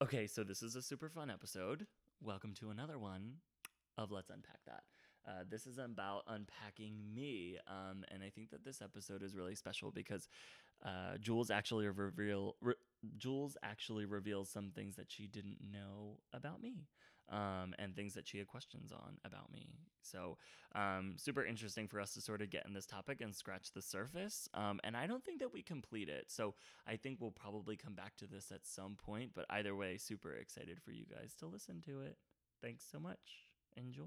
Okay, so this is a super fun episode. Welcome to another one of Let's Unpack That. Uh, this is about unpacking me, um, and I think that this episode is really special because uh, Juls actually reveal re- Juls actually reveals some things that she didn't know about me, um, and things that she had questions on about me. So, um, super interesting for us to sort of get in this topic and scratch the surface. Um, and I don't think that we complete it. So, I think we'll probably come back to this at some point. But either way, super excited for you guys to listen to it. Thanks so much. Enjoy.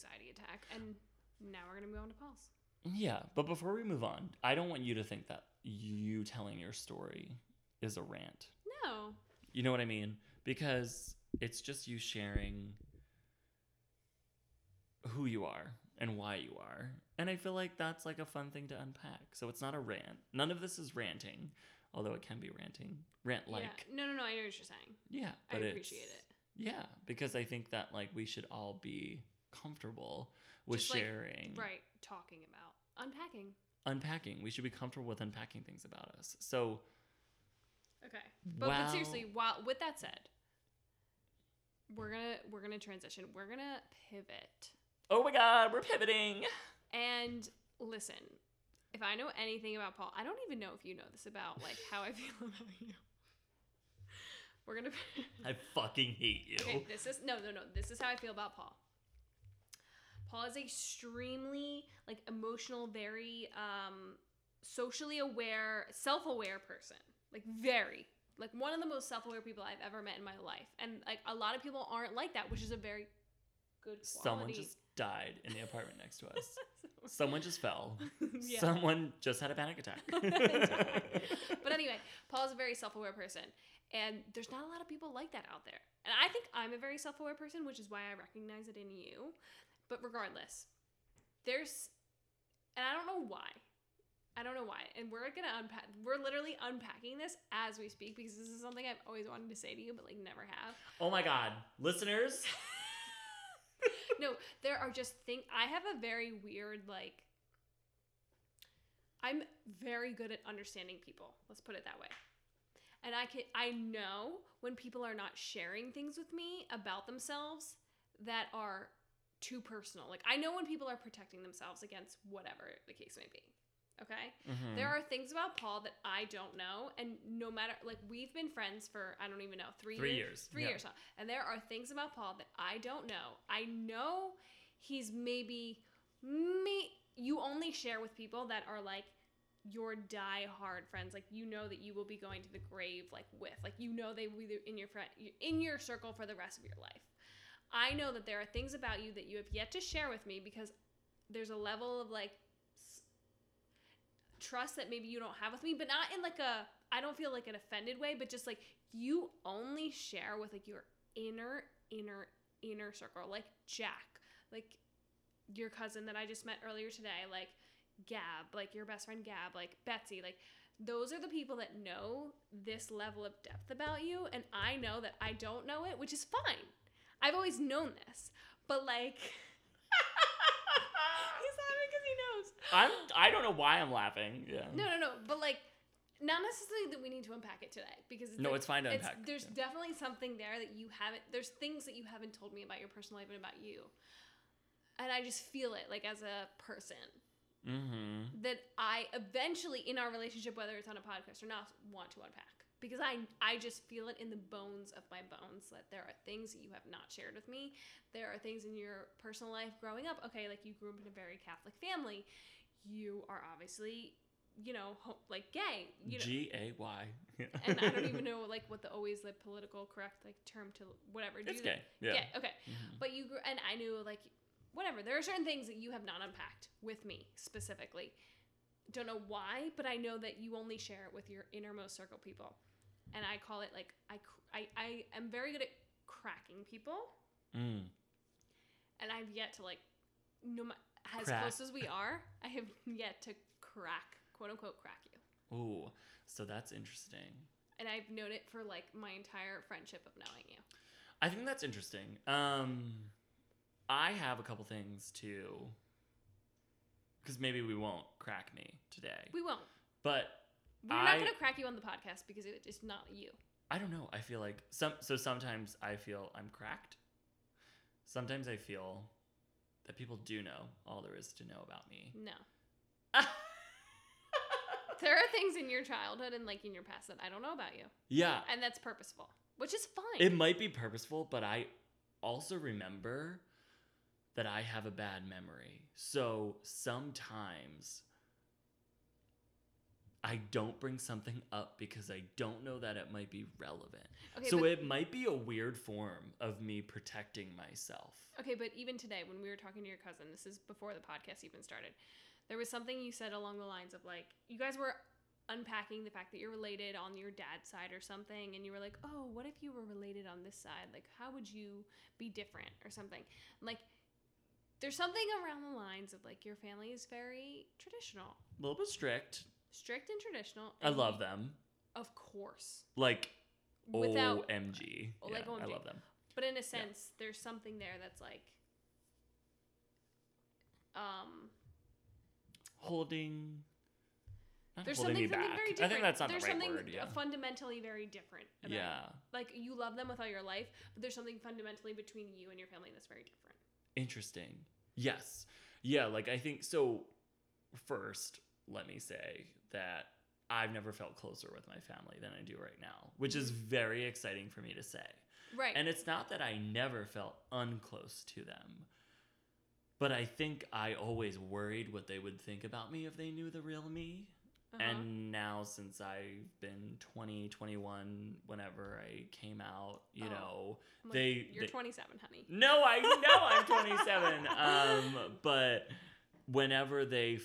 Anxiety attack. And now we're gonna move on to Paul's. Yeah, but before we move on, I don't want you to think that you telling your story is a rant. No. You know what I mean? Because it's just you sharing who you are and why you are. And I feel like that's like a fun thing to unpack. So it's not a rant. None of this is ranting, although it can be ranting. Rant like. yeah. No, no, no. I know what you're saying. Yeah. I appreciate it. Yeah, because I think that like we should all be comfortable with Just, like, sharing. Right. Talking about unpacking. Unpacking. We should be comfortable with unpacking things about us. So Okay. But, but seriously, while with that said, we're gonna we're gonna transition. We're gonna pivot. Oh my god, we're pivoting. And listen, if I know anything about Paul, I don't even know if you know this about like how I feel about you. We're gonna. I fucking hate you. Okay, this is no, no, no. This is how I feel about Paul. Paul is extremely like emotional, very um socially aware, self-aware person. Like very like one of the most self-aware people I've ever met in my life. And like a lot of people aren't like that, which is a very good quality. Someone just died in the apartment next to us. Someone just fell. Yeah. Someone just had a panic attack. but anyway, Paul's a very self-aware person, and there's not a lot of people like that out there. And I think I'm a very self-aware person, which is why I recognize it in you. But regardless, there's, and I don't know why. I don't know why. And we're gonna unpack. We're literally unpacking this as we speak because this is something I've always wanted to say to you, but like never have. oh my god, listeners. no, there are just things. I have a very weird like. I'm very good at understanding people. Let's put it that way. And I can I know when people are not sharing things with me about themselves that are too personal. Like I know when people are protecting themselves against whatever the case may be. Okay? Mhm. There are things about Paul that I don't know, and no matter like we've been friends for I don't even know three Three years, years, three yeah. years now, and there are things about Paul that I don't know. I know he's maybe me. You only share with people that are like your die hard friends. Like you know that you will be going to the grave like with. Like you know they will be in your friend in your circle for the rest of your life. I know that there are things about you that you have yet to share with me because there's a level of like trust that maybe you don't have with me, but not in like a I don't feel like an offended way, but just like you only share with like your inner inner inner circle, like Jack, like your cousin that I just met earlier today, like Gab, like your best friend Gab, like Betsy, like those are the people that know this level of depth about you, and I know that I don't know it, which is fine. I've always known this, but like he's laughing because he knows. I'm. I don't know why I'm laughing. Yeah. No, no, no. But like, not necessarily that we need to unpack it today because No, it's fine to unpack, There's yeah. definitely something there that you haven't. There's things that you haven't told me about your personal life and about you, and I just feel it like as a person Mm-hmm. that I eventually in our relationship, whether it's on a podcast or not, want to unpack because I I just feel it in the bones of my bones that there are things that you have not shared with me. There are things in your personal life growing up. Okay, like you grew up in a very Catholic family. You are obviously, you know, like gay. You know, G A Y. and I don't even know like what the always the political correct like term to whatever. Do It's gay. Yeah. Gay. Okay. Mhm. But you grew, and I knew like whatever. There are certain things that you have not unpacked with me specifically. Don't know why, but I know that you only share it with your innermost circle people, and I call it like I I I am very good at cracking people, Mm. and I've yet to like no as Crack. close as we are, I have yet to crack quote unquote crack you. Ooh, so that's interesting. and I've known it for like my entire friendship of knowing you. I think that's interesting. Um, I have a couple things too, because maybe we won't crack me today, We won't. but We're I- not gonna crack you on the podcast because it, it's not you. I don't know. I feel like some. So sometimes I feel I'm cracked. Sometimes I feel that people do know all there is to know about me. No. There are things in your childhood and like in your past that I don't know about you, yeah, and that's purposeful, which is fine. it might be purposeful, but I also remember that I have a bad memory. So sometimes I don't bring something up because I don't know that it might be relevant. okay, so but, it might be a weird form of me protecting myself. okay, but even today when we were talking to your cousin, this is before the podcast even started. There was something you said along the lines of like you guys were unpacking the fact that you're related on your dad's side or something and you were like oh what if you were related on this side like how would you be different or something like there's something around the lines of like your family is very traditional A little bit strict. Strict and traditional I love them. of course Like without OMG. Like yeah, I love them. but in a sense there's something there that's like um Holding. There's holding something, me something very I think that's not there's the right something word. Yeah. fundamentally very different. Yeah. like you love them with all your life but there's something fundamentally between you and your family that's very different Interesting. Yes. Yeah, like I think so first, let me say that I've never felt closer with my family than I do right now, which is very exciting for me to say. right And it's not that I never felt unclose to them, but I think I always worried what they would think about me if they knew the real me. Uh-huh. And now, since I've been 20, 21, whenever I came out, you Oh. know, like, they- you're they- 27 honey no, I know I'm 27. um, but whenever they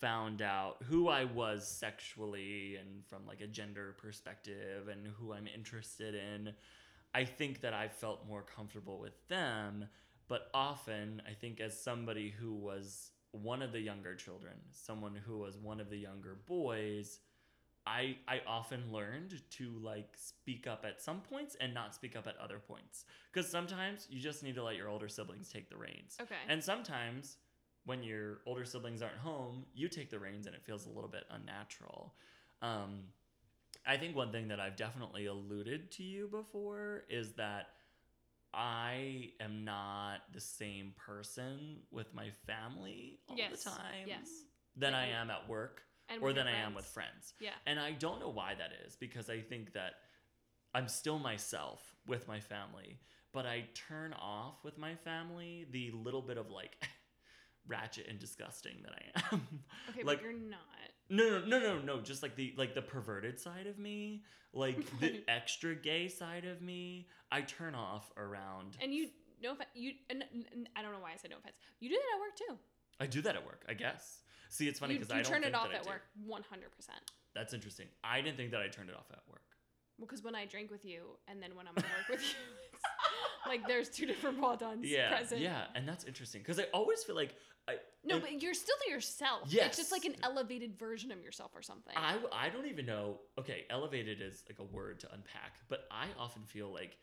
found out who I was sexually and from like a gender perspective and who I'm interested in, I think that I felt more comfortable with them. But often, I think as somebody who was one of the younger children, someone who was one of the younger boys, I I often learned to like speak up at some points and not speak up at other points because sometimes you just need to let your older siblings take the reins. okay And sometimes when your older siblings aren't home, you take the reins and it feels a little bit unnatural. Um, I think one thing that I've definitely alluded to you before is that I am not the same person with my family all Yes, the time yes. than I am at work or than I am with friends. yeah And I don't know why that is because I think that I'm still myself with my family, but I turn off with my family the little bit of like ratchet and disgusting that I am. okay like- but you're not no, no, no, no, no, just like the like the perverted side of me, like the extra gay side of me, I turn off around. and you no offense you and, and I don't know why I said no offense you do that at work too I do that at work, I guess. See, it's funny because I don't turn it off at work 100 percent That's interesting. I didn't think that I turned it off at work. Well, because when I drink with you and then when I'm at work with you it's like there's two different buttons Yeah, present yeah, and that's interesting because I always feel like I no and- but you're still yourself Yes. it's just like an elevated version of yourself or something I, I don't even know. Okay, elevated is like a word to unpack, but I often feel like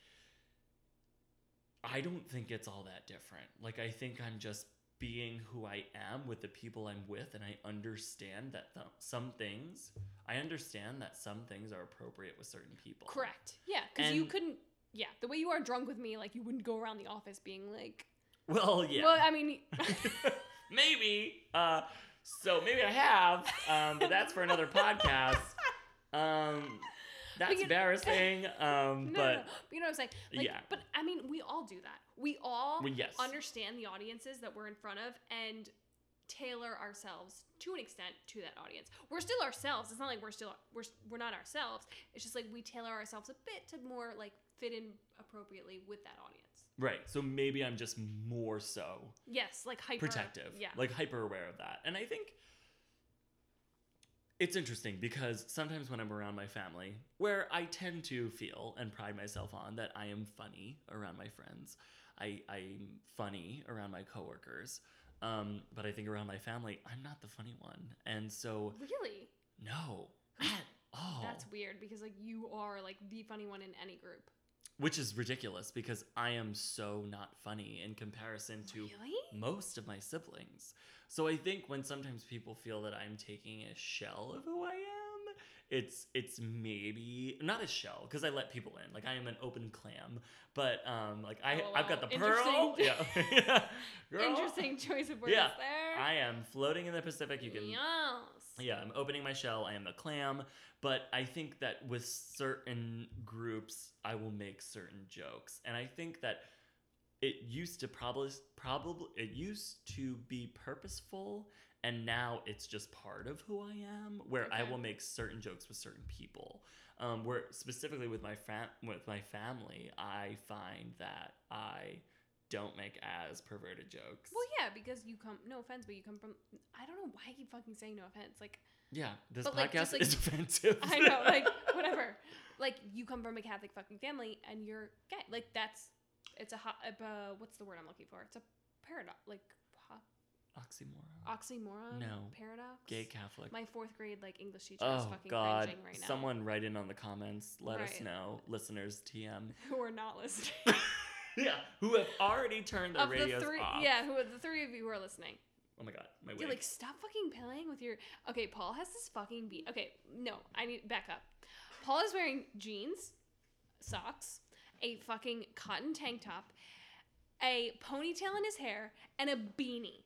I don't think it's all that different. Like, I think I'm just being who I am with the people I'm with, and I understand that th- some things, I understand that some things are appropriate with certain people. correct yeah because you couldn't yeah the way you are drunk with me like you wouldn't go around the office being like Well, yeah. well I mean maybe. Uh, so maybe I have, um, but that's for another podcast. Um, that's embarrassing. Um, no, but no, no. you know what I'm saying? Like, yeah. But I mean, we all do that. We all Well, yes. understand the audiences that we're in front of and tailor ourselves to an extent to that audience. We're still ourselves. It's not like we're still we're we're not ourselves. It's just like we tailor ourselves a bit to more like fit in appropriately with that audience. Right. So maybe I'm just more so Yes, like hyper protective. Yeah. Like hyper aware of that. And I think it's interesting because sometimes when I'm around my family, where I tend to feel and pride myself on that I am funny around my friends, I, I'm funny around my coworkers. Um, but I think around my family, I'm not the funny one. And so, really? no. Matt, Oh, That's weird because like you are like the funny one in any group. Which is ridiculous because I am so not funny in comparison to Really? most of my siblings. So I think when sometimes people feel that I'm taking a shell of who I am, it's it's maybe not a shell because I let people in. Like I am an open clam, but um like I Oh, I've got the pearl. Yeah. Interesting choice of words Yeah, there. I am floating in the Pacific. You can Yes. yeah, I'm opening my shell. I am the clam. But I think that with certain groups, I will make certain jokes. And I think that it used to probably probably it used to be purposeful and now it's just part of who I am where I will make certain jokes with certain people. Um, where specifically with my fam- with my family, I find that I don't make as perverted jokes. Well, yeah, because you come. No offense, but you come from. I don't know why I keep fucking saying no offense. Like yeah, this like, podcast just, like- is offensive. I know, like whatever. Like you come from a Catholic fucking family and you're gay. Like that's it's a hot. Uh, what's the word I'm looking for? It's a paradox. Like Oxymoron. oxymoron. No. Paradox. Gay Catholic. My fourth grade like English teacher oh, is oh fucking God! cringing right now. Someone write in on the comments. Let us know, listeners. TM. who are not listening. yeah, who have already turned their of the radios three, off. yeah, who the three of you who are listening. Oh my God, my Yeah, like stop fucking playing with your. Okay, Paul has this fucking beat. Okay, no, I need back up. Paul is wearing jeans, socks, a fucking cotton tank top, a ponytail in his hair, and a beanie.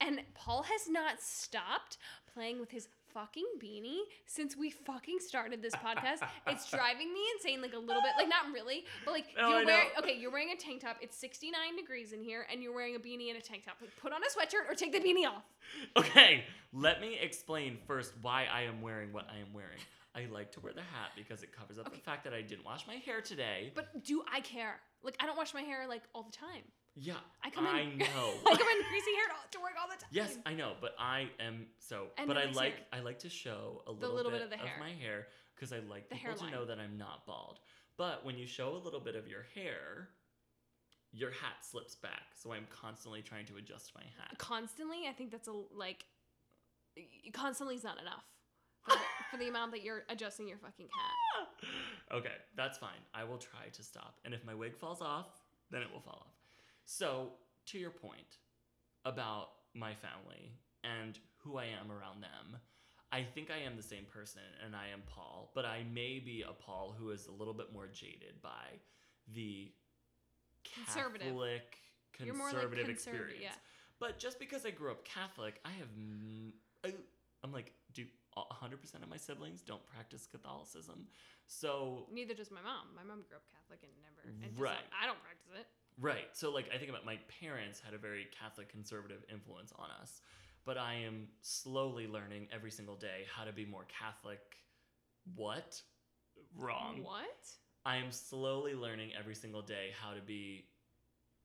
And Paul has not stopped playing with his fucking beanie since we fucking started this podcast. it's driving me insane, like a little bit, like not really, but like No, you're wearing. know. Okay, you're wearing a tank top. It's 69 degrees in here, and you're wearing a beanie and a tank top. Like, put on a sweatshirt or take the beanie off. Okay, let me explain first why I am wearing what I am wearing. I like to wear the hat because it covers up Okay. the fact that I didn't wash my hair today. But do I care? Like, I don't wash my hair like all the time. Yeah, I come in. I know. I come in greasy hair to work all the time. Yes, I know, but I am so. And but I like hair. I like to show a little, little bit, bit of the hair. my hair because I like The people to know that I'm not bald. But when you show a little bit of your hair, your hat slips back. So I'm constantly trying to adjust my hat. Constantly, I think that's a like. Constantly is not enough for for the amount that you're adjusting your fucking hat. okay, that's fine. I will try to stop. And if my wig falls off, then it will fall off. So, to your point about my family and who I am around them, I think I am the same person and I am Paul, but I may be a Paul who is a little bit more jaded by the Conservative. Catholic more like conservative conservative, experience. yeah. But just because I grew up Catholic, I have I'm like, do 100% of my siblings don't practice Catholicism. So Neither does my mom. My mom grew up Catholic and never. And Right. not- I don't practice it. Right. So like I think about my parents had a very Catholic conservative influence on us. But I am slowly learning every single day how to be more Catholic. What? Wrong. What? I am slowly learning every single day how to be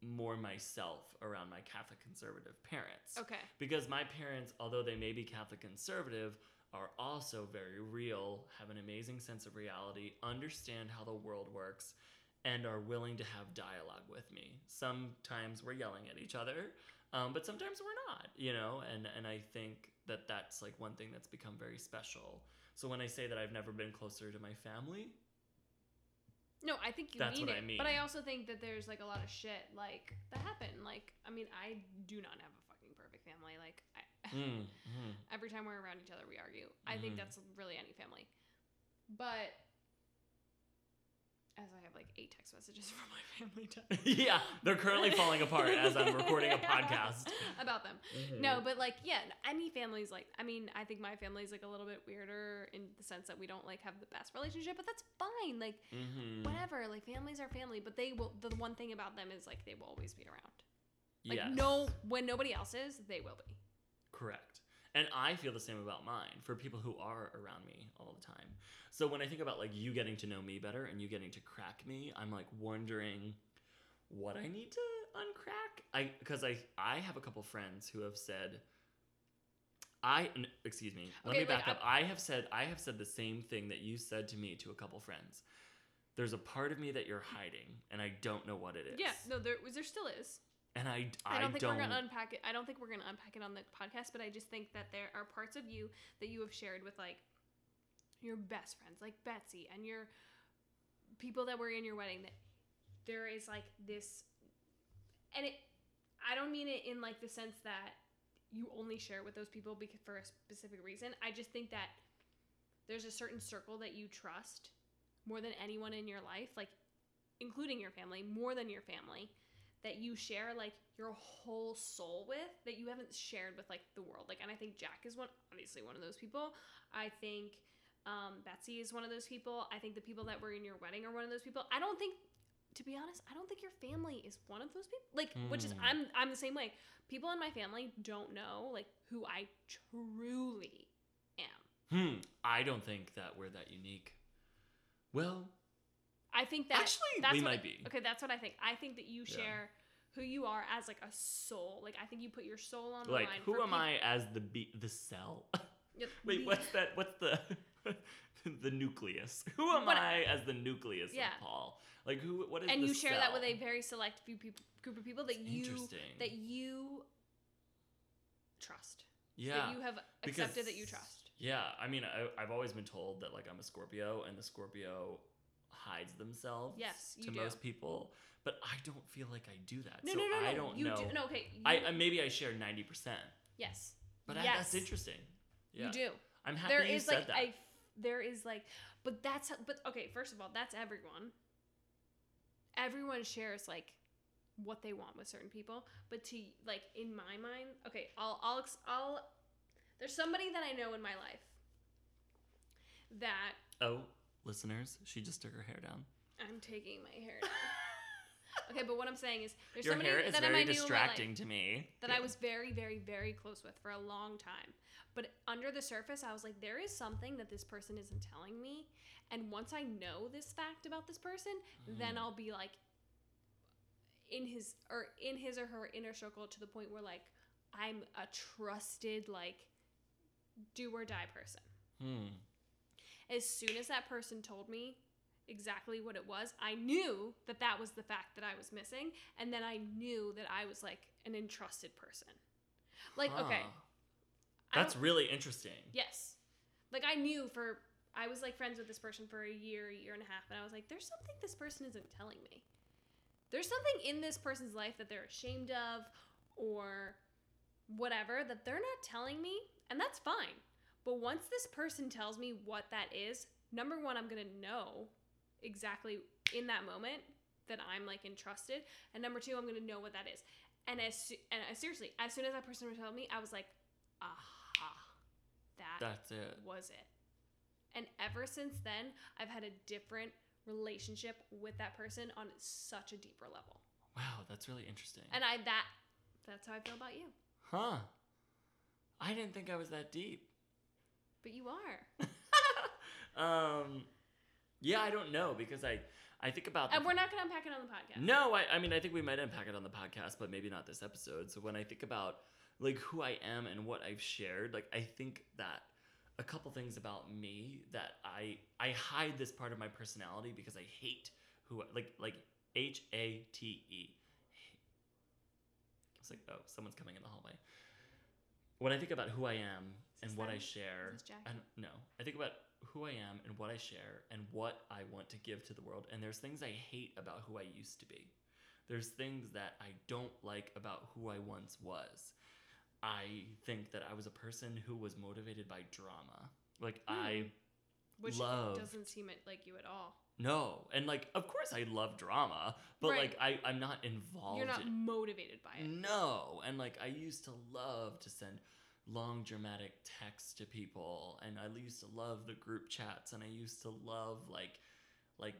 more myself around my Catholic conservative parents. Okay. Because my parents, although they may be Catholic conservative, are also very real, have an amazing sense of reality, understand how the world works, and are willing to have dialogue with me. Sometimes we're yelling at each other, um, but sometimes we're not, you know. And and I think that that's like one thing that's become very special. So when I say that I've never been closer to my family, No, I think you That's mean what it. I mean. But I also think that there's like a lot of shit like that happened. Like, I mean, I do not have a fucking perfect family. Like, I, mm, mm. every time we're around each other, we argue. I think Mhm. that's really any family. But as I have like eight text messages from my family yeah, they're currently falling apart as I'm recording a podcast. about them. No, but like, yeah, any family's like, I mean, I think my family's like a little bit weirder in the sense that we don't like have the best relationship, but that's fine. Like, mm-hmm. whatever. Like, families are family, but they will, the one thing about them is like, they will always be around. Like, yes. no, when nobody else is, they will be. Correct. And I feel the same about mine for people who are around me all the time. So when I think about like you getting to know me better and you getting to crack me, I'm like wondering what I need to uncrack. I because I I have a couple friends who have said I n- excuse me. Let Okay, me like, back up. I have said I have said the same thing that you said to me to a couple friends. There's a part of me that you're hiding and I don't know what it is. Yeah, no, there, there still is. And I I I, don't think we're gonna unpack it. I don't think we're gonna unpack it on the podcast, but I just think that there are parts of you that you have shared with like your best friends like Betsy and your people that were in your wedding that there is like this and it I don't mean it in like the sense that you only share with those people because for a specific reason. I just think that there's a certain circle that you trust more than anyone in your life, like including your family, more than your family, that you share like your whole soul with that you haven't shared with like the world. Like and I think Jack is one obviously one of those people. I think um, Betsy is one of those people. I think the people that were in your wedding are one of those people. I don't think to be honest, I don't think your family is one of those people. Like, which is Mm. I'm I'm the same way. People in my family don't know like who I truly am. Hmm. I don't think that we're that unique. Well, I think that Actually, that's we what might I- be. Okay, that's what I think. I think that you Yeah. share who you are as like a soul. Like I think you put your soul on the like line. who am peop- I as the be- the cell? Yep, Wait, the- what's that? What's the the nucleus? Who am What- I as the nucleus Yeah. of Paul? Like who? What is? and you share that with a very select few peop group of people that you that you trust. yeah. That you have accepted that you trust. Yeah, I mean, I, I've always been told that like I'm a Scorpio, and the Scorpio hides themselves. Yes, to do. most people, but I don't feel like I do that. No, so no, no, no. I don't you know. do. No, okay. You, I, I maybe I share ninety percent, yes. but I, that's interesting. Yeah, You do. I'm happy there you is said like that. I there is like but that's but okay first of all that's everyone everyone shares like what they want with certain people but to like in my mind okay i'll i'll i'll there's somebody that i know in my life that oh, listeners, she just took her hair down. i'm taking my hair down okay but what i'm saying is there's Your somebody hair is that I very knew in my life distracting to me. that Yeah. I was very, very, very close with for a long time. But under the surface, I was like, there is something that this person isn't telling me. And once I know this fact about this person, then Mm. I'll be like in his or in his or her inner circle to the point where like I'm a trusted like do or die person. Hmm. As soon as that person told me exactly what it was, I knew that that was the fact that I was missing, and then I knew that I was like an entrusted person. Like, okay, Huh. I That's really interesting. yes, like I knew for I was like friends with this person for a year, a year and a half, and I was like, there's something this person isn't telling me. There's something in this person's life that they're ashamed of, or whatever that they're not telling me, and that's fine. But once this person tells me what that is, number one, I'm gonna know exactly in that moment that I'm like entrusted, and number two, I'm gonna know what that is. And as and as, seriously, as soon as that person told me, I was like, aha, that That's it. was it. And ever since then, I've had a different relationship with that person on such a deeper level. Wow, that's really interesting. And I that that's how I feel about you. huh. I didn't think I was that deep. But you are. um, yeah, I don't know because I I think about And we're not gonna unpack it on the podcast. No, I, I mean, I think we might unpack it on the podcast, but maybe not this episode. So when I think about like who I am and what I've shared, like I think that a couple things about me that I I hide this part of my personality because I hate who like like H A T E. It's like oh, someone's coming in the hallway. When I think about who I am and what I share, Is this Jackie? and no, I think about who I am and what I share and what I want to give to the world. And there's things I hate about who I used to be. There's things that I don't like about who I once was. I think that I was a person who was motivated by drama. Like hmm. I Which love- doesn't seem it like you at all. no, and like of course I love drama, but Right. like I I'm not involved. You're not in, motivated by it. no, and like I used to love to send long dramatic texts to people, and I used to love the group chats, and I used to love like, like,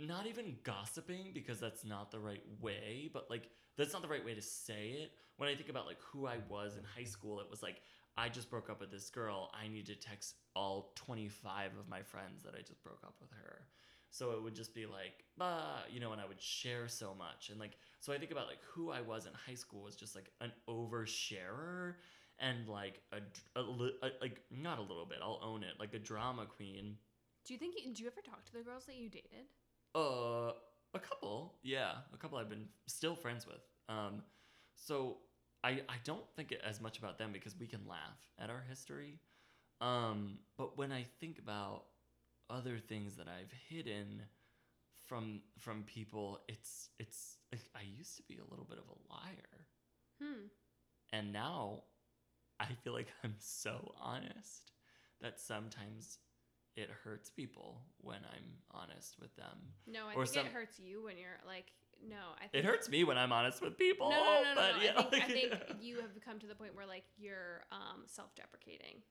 not even gossiping because that's not the right way, but like that's not the right way to say it. When I think about like who I was in high school, it was like I just broke up with this girl. I need to text all 25 of my friends that I just broke up with her. So it would just be like, bah, you know, and I would share so much. And like, so I think about like who I was in high school was just like an oversharer and like a, a, a like not a little bit, I'll own it, like a drama queen. Do you think you, do you ever talk to the girls that you dated? Uh, a couple, yeah, a couple I've been still friends with. Um, so I I don't think as much about them because we can laugh at our history. Um, but when I think about other things that I've hidden from from people, it's it's like I used to be a little bit of a liar, Hmm. and now I feel like I'm so honest that sometimes it hurts people when I'm honest with them. No, I Or think some- it hurts you when you're like, no, I think It hurts me when I'm honest with people. No, no, no, no. but no. yeah, I, think, I think you have come to the point where like you're um, self-deprecating.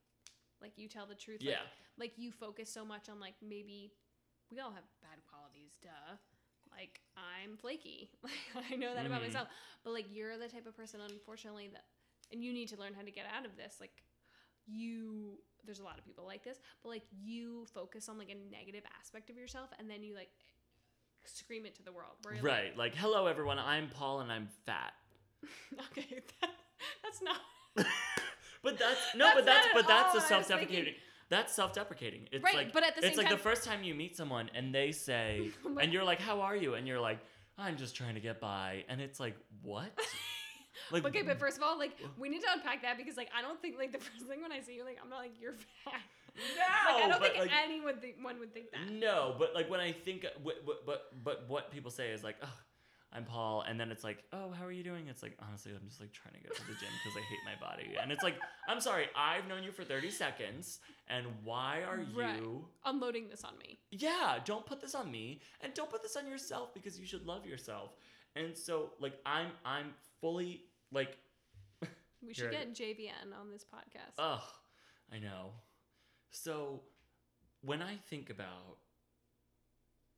Like you tell the truth. Like, yeah. Like you focus so much on like maybe we all have bad qualities, duh. Like I'm flaky. Like I know that about Mhm. myself. But like you're the type of person, unfortunately, that and you need to learn how to get out of this. Like you, there's a lot of people like this, but like you focus on like a negative aspect of yourself, and then you like scream it to the world. Right. Like, hello everyone, I'm Paul and I'm fat. Okay, that, that's not. But that's no, That's but that's but that's all the what I was self-deprecating. That's self-deprecating. It's Right, like but at the same time. it's like time- the first time you meet someone and they say and you're like, "How are you?" and you're like, "I'm just trying to get by." And it's like, "What?" Like okay, but first of all, like we need to unpack that because like I don't think like the first thing when I see you, like I'm not like you're fat. no, like I don't think like, anyone think one would think that. No, but like when I think, but but but, but what people say is like, oh, I'm Paul, and then it's like, oh, how are you doing? It's like honestly, I'm just like trying to get to the gym because I hate my body, and it's like, I'm sorry, I've known you for 30 seconds, and why are Right. you? Unloading this on me. Yeah, don't put this on me, and don't put this on yourself because you should love yourself. And so like I'm I'm fully like, We should get JVN on this podcast. ugh, I know. So when I think about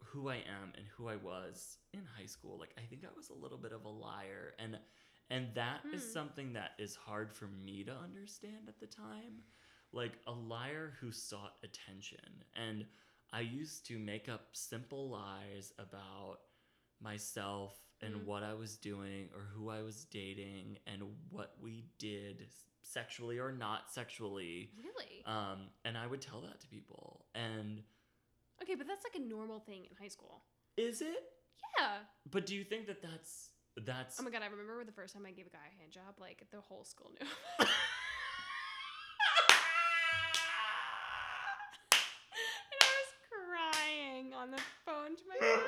who I am and who I was in high school, like I think I was a little bit of a liar and and that is Hmm. something that is hard for me to understand at the time. Like a liar who sought attention. And I used to make up simple lies about myself and Mhm. what I was doing or who I was dating and what we did sexually or not sexually. really? Um, and I would tell that to people. And okay, but that's like a normal thing in high school. is it? Yeah. But do you think that that's that's Oh my god, I remember the first time I gave a guy a hand job, like the whole school knew. and I was crying on the phone to my friend.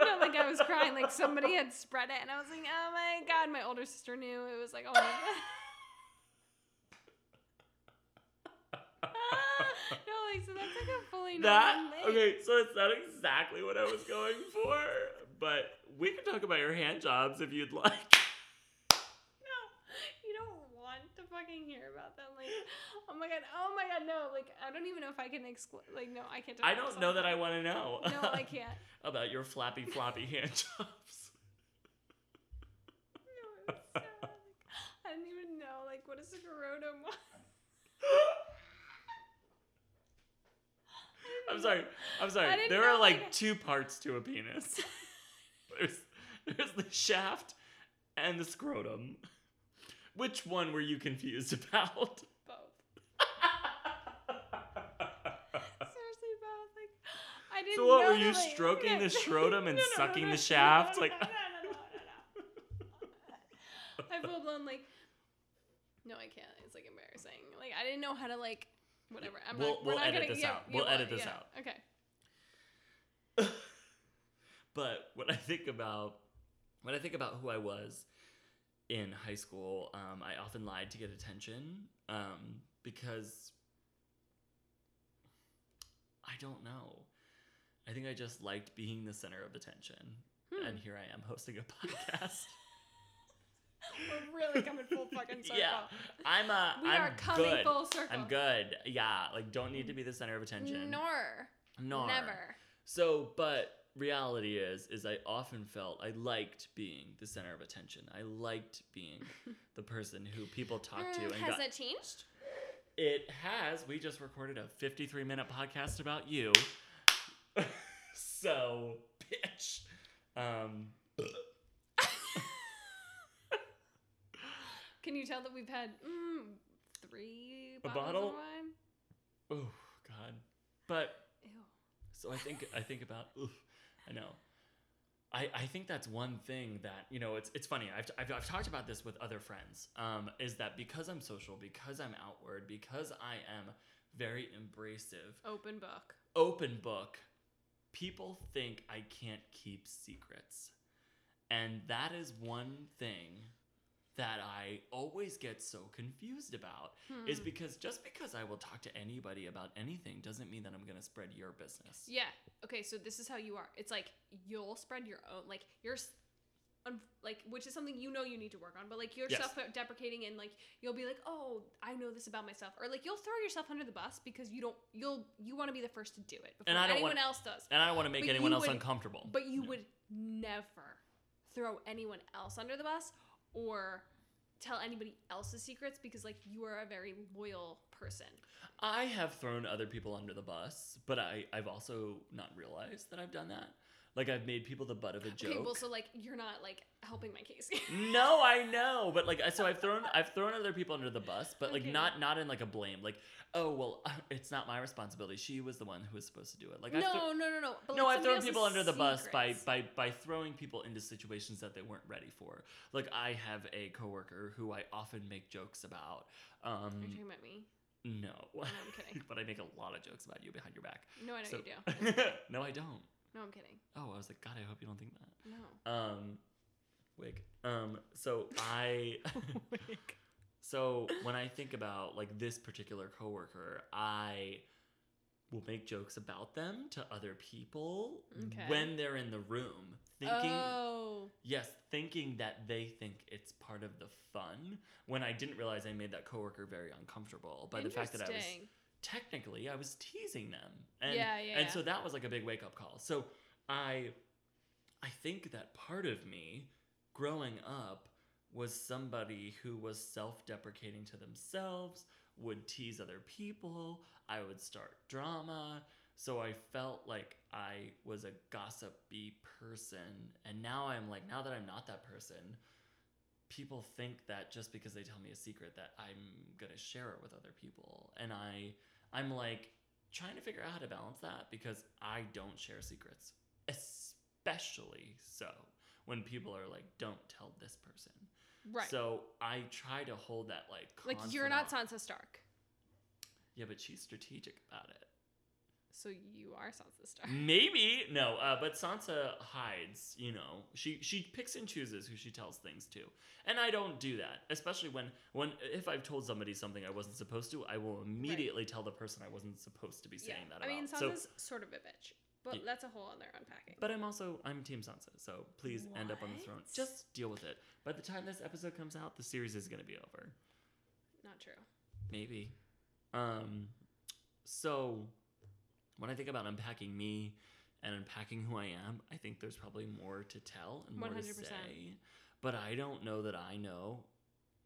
Not like I was crying, like somebody had spread it, and I was like, oh my god, my older sister knew. It was like, oh my god. no, like, so that's like a fully that okay, so it's not exactly what I was going for, but we can talk about your hand jobs if you'd like. No, you don't want to fucking hear about them. Like, oh my god, oh my god, no. Like, I don't even know if I can exclude. Like, no, I can't. I don't know that I want to know. No, I can't. about your flappy floppy hand jobs. No, it was sad. Like, I didn't even know. Like, what a scrotum was. I'm sorry. I'm sorry. There are like like- two parts to a penis. there's there's the shaft and the scrotum. Which one were you confused about? Both. Seriously, both. Like, I didn't. So what, were you like- stroking the scrotum and No, no, sucking no, the shaft? No, Like- no, no, no, no, no. I full blown like. No, I can't. It's like embarrassing. Like I didn't know how to like. Whatever. I'm We'll- not. We'll not edit gonna, this yeah, out. yeah, We'll edit this out. Okay. But when I think about when I think about who I was in high school, um, I often lied to get attention um, because I don't know. I think I just liked being the center of attention, Hmm. and here I am hosting a podcast. We're really coming full fucking circle. yeah, I'm a. We I'm are coming good. full circle. I'm good. Yeah, like don't need to be the center of attention. Nor. Nor. Never. So, but reality is, is I often felt I liked being the center of attention. I liked being the person who people talk to Mm, and has got. it changed? It has. We just recorded a 53 minute podcast about you. So, bitch. Um, Can you tell that we've had mm, three A bottles bottle? of wine? oh God. But Ew. so I think I think about. Oof, I know. I, I think that's one thing that you know it's it's funny I've, I've, I've talked about this with other friends um, is that because I'm social because I'm outward because I am very embracive Open book. open book people think I can't keep secrets and that is one thing that I always get so confused about is Hmm. because just because I will talk to anybody about anything doesn't mean that I'm going to spread your business. Yeah. Okay, so this is how you are. It's like you'll spread your own, like you're, un- like which is something you know you need to work on, but like you're Yes. self-deprecating and like you'll be like, oh, I know this about myself, or like you'll throw yourself under the bus because you don't, you'll you want to be the first to do it before And I don't anyone want- else does. And I don't want to make But anyone else would- uncomfortable. But you Yeah. would never throw anyone else under the bus or tell anybody else's secrets because like you are a very loyal person. I have thrown other people under the bus, but I, I've also not realized that I've done that. Like I've made people the butt of a joke. Okay, well, so like you're not like helping my case. no, I know, but like I- so I've thrown I've thrown other people under the bus, but like Okay. not not in like a blame. Like oh well, it's not my responsibility. She was the one who was supposed to do it. Like no, thro- no, no, no. But, no, like, I've thrown people under the bus by, by by throwing people into situations that they weren't ready for. Like I have a coworker who I often make jokes about. Um, Are you talking about me? no, No, I'm kidding. but I make a lot of jokes about you behind your back. No, I know So- you do. no, I don't. No, I'm kidding. Oh, I was like, God, I hope you don't think that. No. Um, wig. Um, so I, wig. so when I think about like this particular coworker, I will make jokes about them to other people Okay. when they're in the room, thinking, oh, yes, thinking that they think it's part of the fun. When I didn't realize I made that coworker very uncomfortable by the fact that I was. Technically I was teasing them. And Yeah, yeah, and so that was like a big wake up call. So I I think that part of me growing up was somebody who was self-deprecating to themselves, would tease other people, I would start drama. So I felt like I was a gossipy person. And now I'm like now that I'm not that person, people think that just because they tell me a secret that I'm going to share it with other people. And I I'm like trying to figure out how to balance that because I don't share secrets, especially so when people are like don't tell this person. right. So I try to hold that like like you're not Sansa Stark, Yeah, but she's strategic about it. So you are Sansa Stark. Maybe no, uh, but Sansa hides. You know, she she picks and chooses who she tells things to, and I don't do that. Especially when when if I've told somebody something I wasn't supposed to, I will immediately tell the person I wasn't supposed to be saying that. I mean, about. So- Sansa's sort of a bitch, but Yeah. that's a whole other unpacking. but I'm also I'm Team Sansa, so please end up on the throne. Just deal with it. By the time this episode comes out, the series is gonna be over. not true. Maybe. Um, so when I think about unpacking me and unpacking who I am, I think there's probably more to tell and more to 100%. say. But I don't know that I know.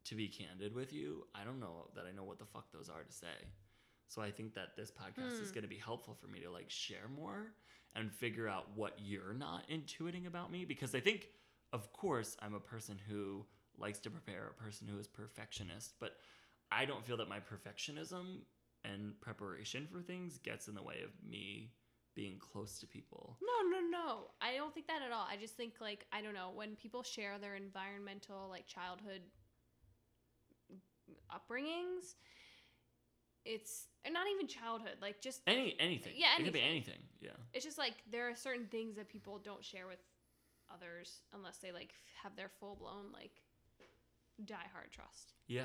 To be candid with you, I don't know that I know what the fuck those are to say. So I think that this podcast is Hmm. going to be helpful for me to like share more and figure out what you're not intuiting about me because I think of course I'm a person who likes to prepare, a person who is perfectionist, but I don't feel that my perfectionism and preparation for things gets in the way of me being close to people. No, no, no. I don't think that at all. I just think like I don't know when people share their environmental like childhood upbringings. It's not even childhood, like just Any anything. Yeah, It could be anything. anything. Yeah. it's just like there are certain things that people don't share with others unless they like have their full blown like die hard trust. Yeah.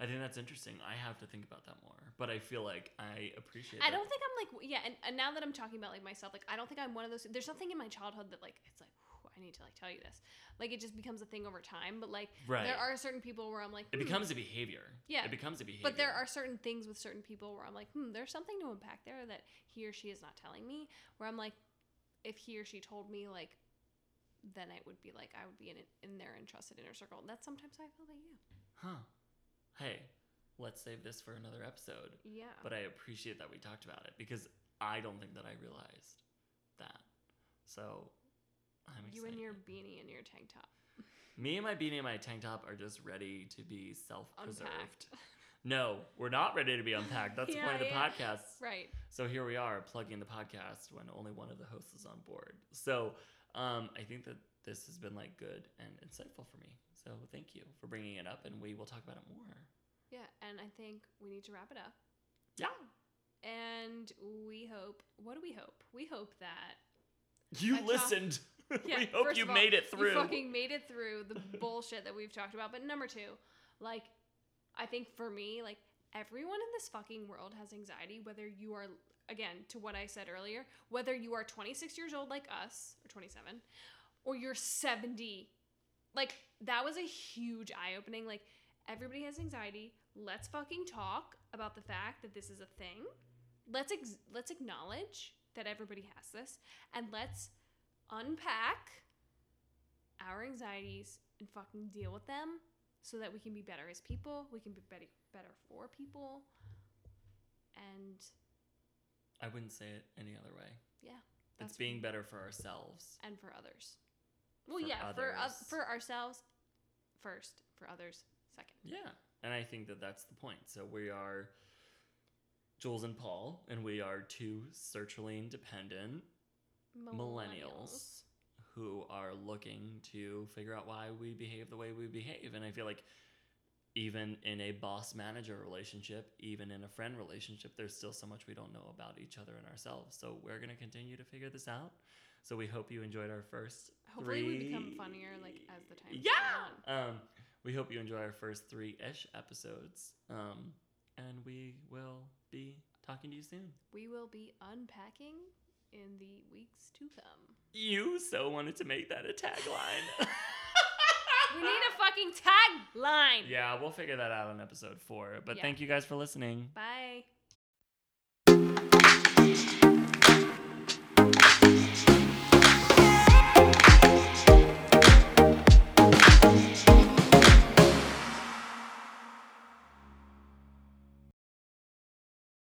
I think that's interesting. I have to think about that more. But I feel like I appreciate I that. don't think I'm like yeah, and, and now that I'm talking about like myself, like I don't think I'm one of those. There's something in my childhood that like it's like whew, I need to like tell you this. Like it just becomes a thing over time. But like Right. there are certain people where I'm like it hmm, becomes a behavior. Yeah. It becomes a behavior. But there are certain things with certain people where I'm like, hmm, there's something to unpack there that he or she is not telling me. Where I'm like, if he or she told me, like, then it would be like I would be in in their entrusted inner circle. And that's sometimes how I feel about you. Huh. Hey, let's save this for another episode. Yeah. But I appreciate that we talked about it because I don't think that I realized that. So I'm you and your beanie and your tank top. Me and my beanie and my tank top are just ready to be self-preserved. No, we're not ready to be unpacked. That's the Yeah, point of the podcast. Right. So here we are plugging the podcast when only one of the hosts is on board. So um, I think that this has been like good and insightful for me. So thank you for bringing it up, and we will talk about it more. Yeah, and I think we need to wrap it up. Yeah. And we hope. What do we hope? We hope that. You I listened. Yeah, we hope you all, made it through. You fucking made it through the bullshit that we've talked about. But number two, like, I think for me, like, everyone in this fucking world has anxiety, whether you are, again, to what I said earlier, whether you are 26 years old like us, or 27, or you're 70. Like, that was a huge eye opening. Like, everybody has anxiety. Let's fucking talk about the fact that this is a thing. Let's ex- let's acknowledge that everybody has this, and let's unpack our anxieties and fucking deal with them so that we can be better as people, we can be better better for people. And I wouldn't say it any other way. yeah, It's that's being better for ourselves. and for others. Well, For yeah, for us for ourselves first, for others second. Yeah. And I think that that's the point. So we are Juls and Paul, and we are two searchily independent millennials who are looking to figure out why we behave the way we behave. And I feel like even in a boss manager relationship, even in a friend relationship, there's still so much we don't know about each other and ourselves. So we're going to continue to figure this out. So we hope you enjoyed our first Hopefully we become funnier like as the time Yeah. Um, we hope you enjoy our first three ish episodes. Um, and we will be talking to you soon. We will be unpacking in the weeks to come. You so wanted to make that a tagline. We need a fucking tagline. yeah, we'll figure that out on episode four. But Yeah. thank you guys for listening. Bye.